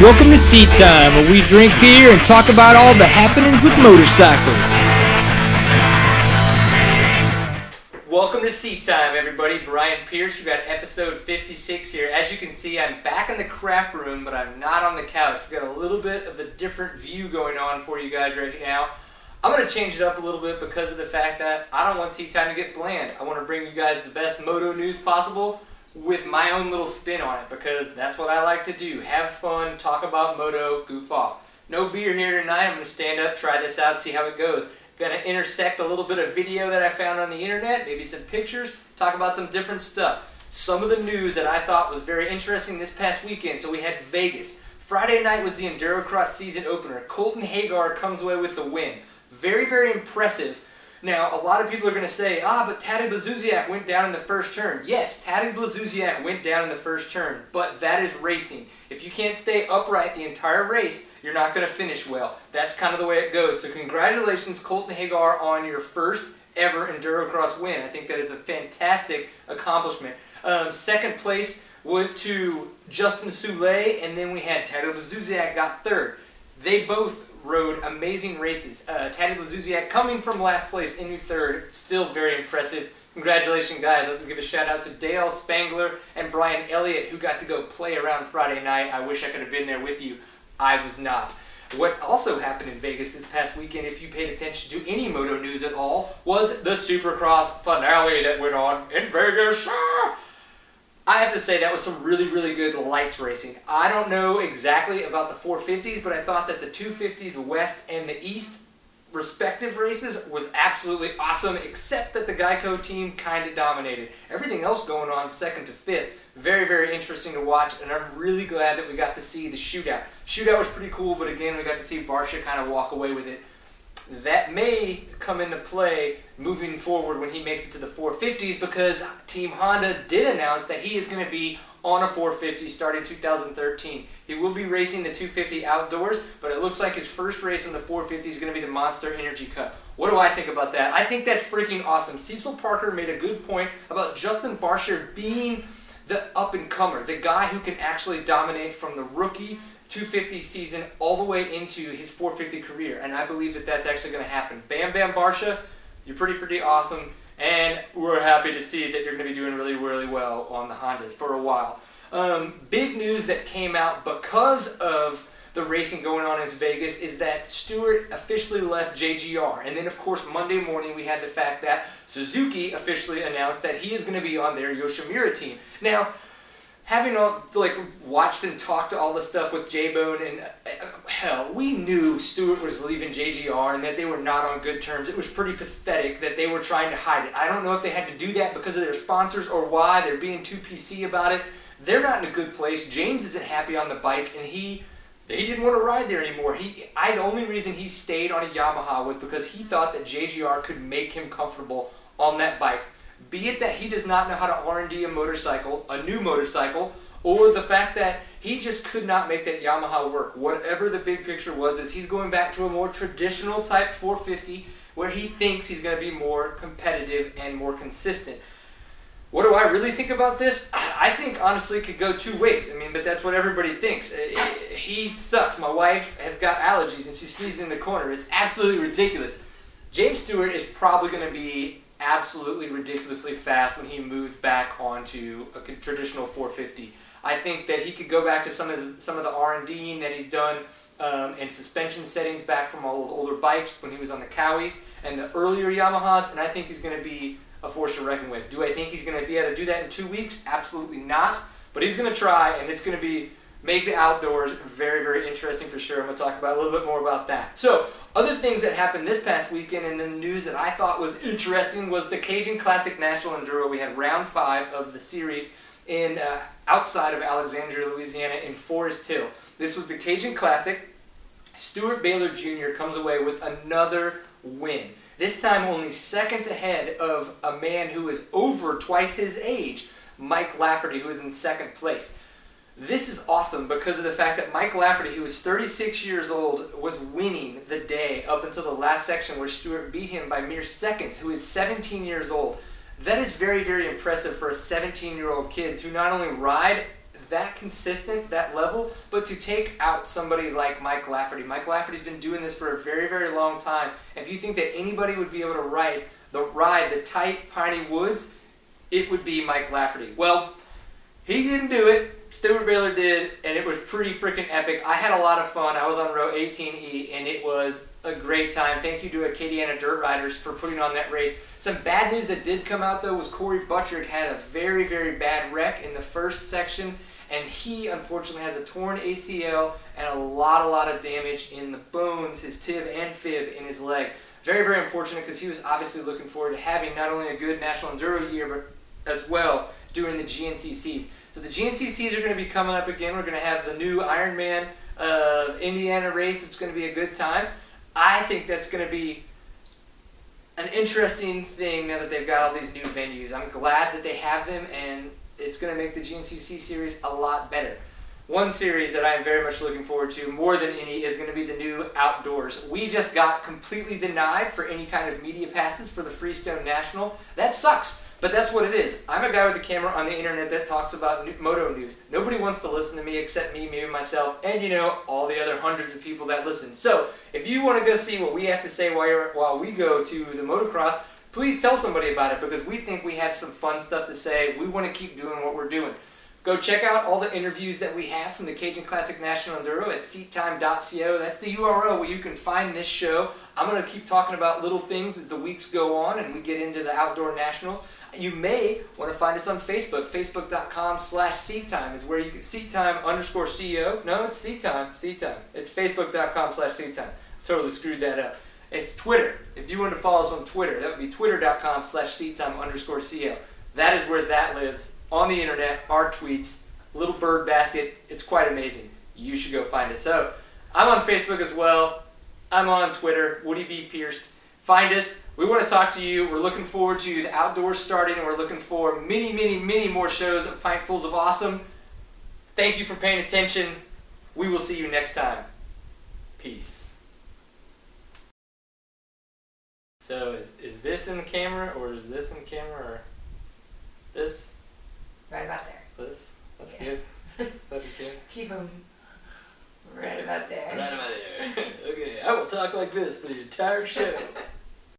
Welcome to Seat Time, where we drink beer and talk about all the happenings with motorcycles. Welcome to Seat Time, everybody. Brian Pierce, we got episode 56 here. As you can see, I'm back in the crap room, but I'm not on the couch. We've got a little bit of a different view going on for you guys right now. I'm going to change it up a little bit because of the fact that I don't want Seat Time to get bland. I want to bring you guys the best moto news possible with my own little spin on it because that's what I like to do. Have fun, talk about moto, goof off. No beer here tonight. I'm going to stand up, try this out, see how it goes. Going to intersect a little bit of video that I found on the internet, maybe some pictures, talk about some different stuff. Some of the news that I thought was very interesting this past weekend. So we had Vegas. Friday night was the Endurocross season opener. Colton Haaker comes away with the win. Very, very impressive now, a lot of people are going to say, ah, but Taddy Blazusiak went down in the first turn. Yes, Taddy Blazusiak went down in the first turn, but that is racing. If you can't stay upright the entire race, you're not going to finish well. That's kind of the way it goes. So congratulations, Colton Haaker, on your first ever Endurocross win. I think that is a fantastic accomplishment. Um, second place went to Justin Soule, and then we had Taddy Blazusiak got third. They both rode amazing races. Uh, Taddy Blazusiak coming from last place into third, still very impressive. Congratulations, guys. Let's give a shout out to Dale Spangler and Brian Elliott, who got to go play around Friday night. I wish I could have been there with you. I was not. What also happened in Vegas this past weekend, if you paid attention to any moto news at all, was the Supercross finale that went on in Vegas. I have to say that was some really, really good lights racing. I don't know exactly about the 450s, but I thought that the 250s West and the East respective races was absolutely awesome, except that the Geico team kind of dominated. Everything else going on second to fifth, very, very interesting to watch, and I'm really glad that we got to see the shootout. Shootout was pretty cool, but again, we got to see Barcia kind of walk away with it that may come into play moving forward when he makes it to the 450s because Team Honda did announce that he is going to be on a 450 starting 2013. He will be racing the 250 outdoors, but it looks like his first race on the 450 is going to be the Monster Energy Cup. What do I think about that? I think that's freaking awesome. Cecil Parker made a good point about Justin Barcia being the up and comer, the guy who can actually dominate from the rookie 250 season all the way into his 450 career, and I believe that that's actually going to happen. Bam Bam Barcia, you're pretty pretty awesome, and we're happy to see that you're going to be doing really really well on the Hondas for a while. Um, big news that came out because of the racing going on in Vegas is that Stewart officially left JGR. And then, of course, Monday morning we had the fact that Suzuki officially announced that he is going to be on their Yoshimura team. Now, having all like watched and talked to all the stuff with J Bone and uh, hell, we knew Stewart was leaving JGR and that they were not on good terms. It was pretty pathetic that they were trying to hide it. I don't know if they had to do that because of their sponsors or why they're being too PC about it. They're not in a good place. James isn't happy on the bike and he he didn't want to ride there anymore. He I the only reason he stayed on a Yamaha was because he thought that JGR could make him comfortable on that bike be it that he does not know how to R&D a motorcycle, a new motorcycle, or the fact that he just could not make that Yamaha work. Whatever the big picture was, is he's going back to a more traditional type 450 where he thinks he's going to be more competitive and more consistent. What do I really think about this? I think honestly could go two ways. I mean, but that's what everybody thinks. He sucks. My wife has got allergies and she sneezes in the corner. It's absolutely ridiculous. James Stewart is probably going to be absolutely ridiculously fast when he moves back onto a traditional 450. I think that he could go back to some of his, some of the R&D that he's done um, and suspension settings back from all those older bikes when he was on the Cowies and the earlier Yamahas, and I think he's going to be a force to reckon with. Do I think he's going to be able to do that in two weeks? Absolutely not. But he's going to try, and it's going to be make the outdoors very, very interesting for sure. I'm going to talk about a little bit more about that. So other things that happened this past weekend in the news that I thought was interesting was the Cajun Classic National Enduro. We had round five of the series in uh, outside of Alexandria, Louisiana, in Forest Hill. This was the Cajun Classic. Steward Baylor Jr. comes away with another win. This time only seconds ahead of a man who is over twice his age, Mike Lafferty, who is in second place. This is awesome because of the fact that Mike Lafferty, who was 36 years old, was winning the day up until the last section where Steward beat him by mere seconds, who is 17 years old. That is very, very impressive for a 17 year old kid to not only ride that consistent, that level, but to take out somebody like Mike Lafferty. Mike Lafferty's been doing this for a very, very long time. If you think that anybody would be able to ride the ride the tight piney woods, it would be Mike Lafferty. Well, he didn't do it. Steward Baylor did, and it was pretty freaking epic. I had a lot of fun. I was on row 18E, and it was a great time. Thank you to Acadiana Dirt Riders for putting on that race. Some bad news that did come out though was Cory Buttrick had a very, very bad wreck in the first section, and he unfortunately has a torn ACL and a lot, a lot of damage in the bones, his tib and fib in his leg. Very, very unfortunate because he was obviously looking forward to having not only a good national enduro year, but as well GNCCs. So the GNCCs are going to be coming up again. We're going to have the new Ironman uh, Indiana race. It's going to be a good time. I think that's going to be an interesting thing now that they've got all these new venues. I'm glad that they have them, and it's going to make the GNCC series a lot better. One series that I'm very much looking forward to more than any is going to be the new outdoors. We just got completely denied for any kind of media passes for the Freestone National. That sucks. But that's what it is. I'm a guy with a camera on the internet that talks about new, moto news. Nobody wants to listen to me except me, maybe myself, and you know all the other hundreds of people that listen. So if you want to go see what we have to say while, while we go to the motocross, please tell somebody about it because we think we have some fun stuff to say. We want to keep doing what we're doing. Go check out all the interviews that we have from the Cajun Classic National Enduro at seattime.co. That's the URL where you can find this show. I'm going to keep talking about little things as the weeks go on and we get into the outdoor nationals. You may want to find us on Facebook. Facebook.com slash seattime is where you can seattime underscore CEO. No, it's seattime. Seattime. It's Facebook.com slash seattime. Totally screwed that up. It's Twitter. If you want to follow us on Twitter, that would be twitter.com slash seattime underscore CEO. That is where that lives on the internet, our tweets, little bird basket. It's quite amazing. You should go find us. So I'm on Facebook as well. I'm on Twitter, Woody B. Pierced. Find us. We want to talk to you. We're looking forward to the outdoors starting, and we're looking for many, many, many more shows of Pintfuls of Awesome. Thank you for paying attention. We will see you next time. Peace. So is, is this in the camera, or is this in the camera, or this? Right about there. This? That's Yeah. good. That's good. Keep them right about there. Right about there. okay, I will talk like this for the entire show.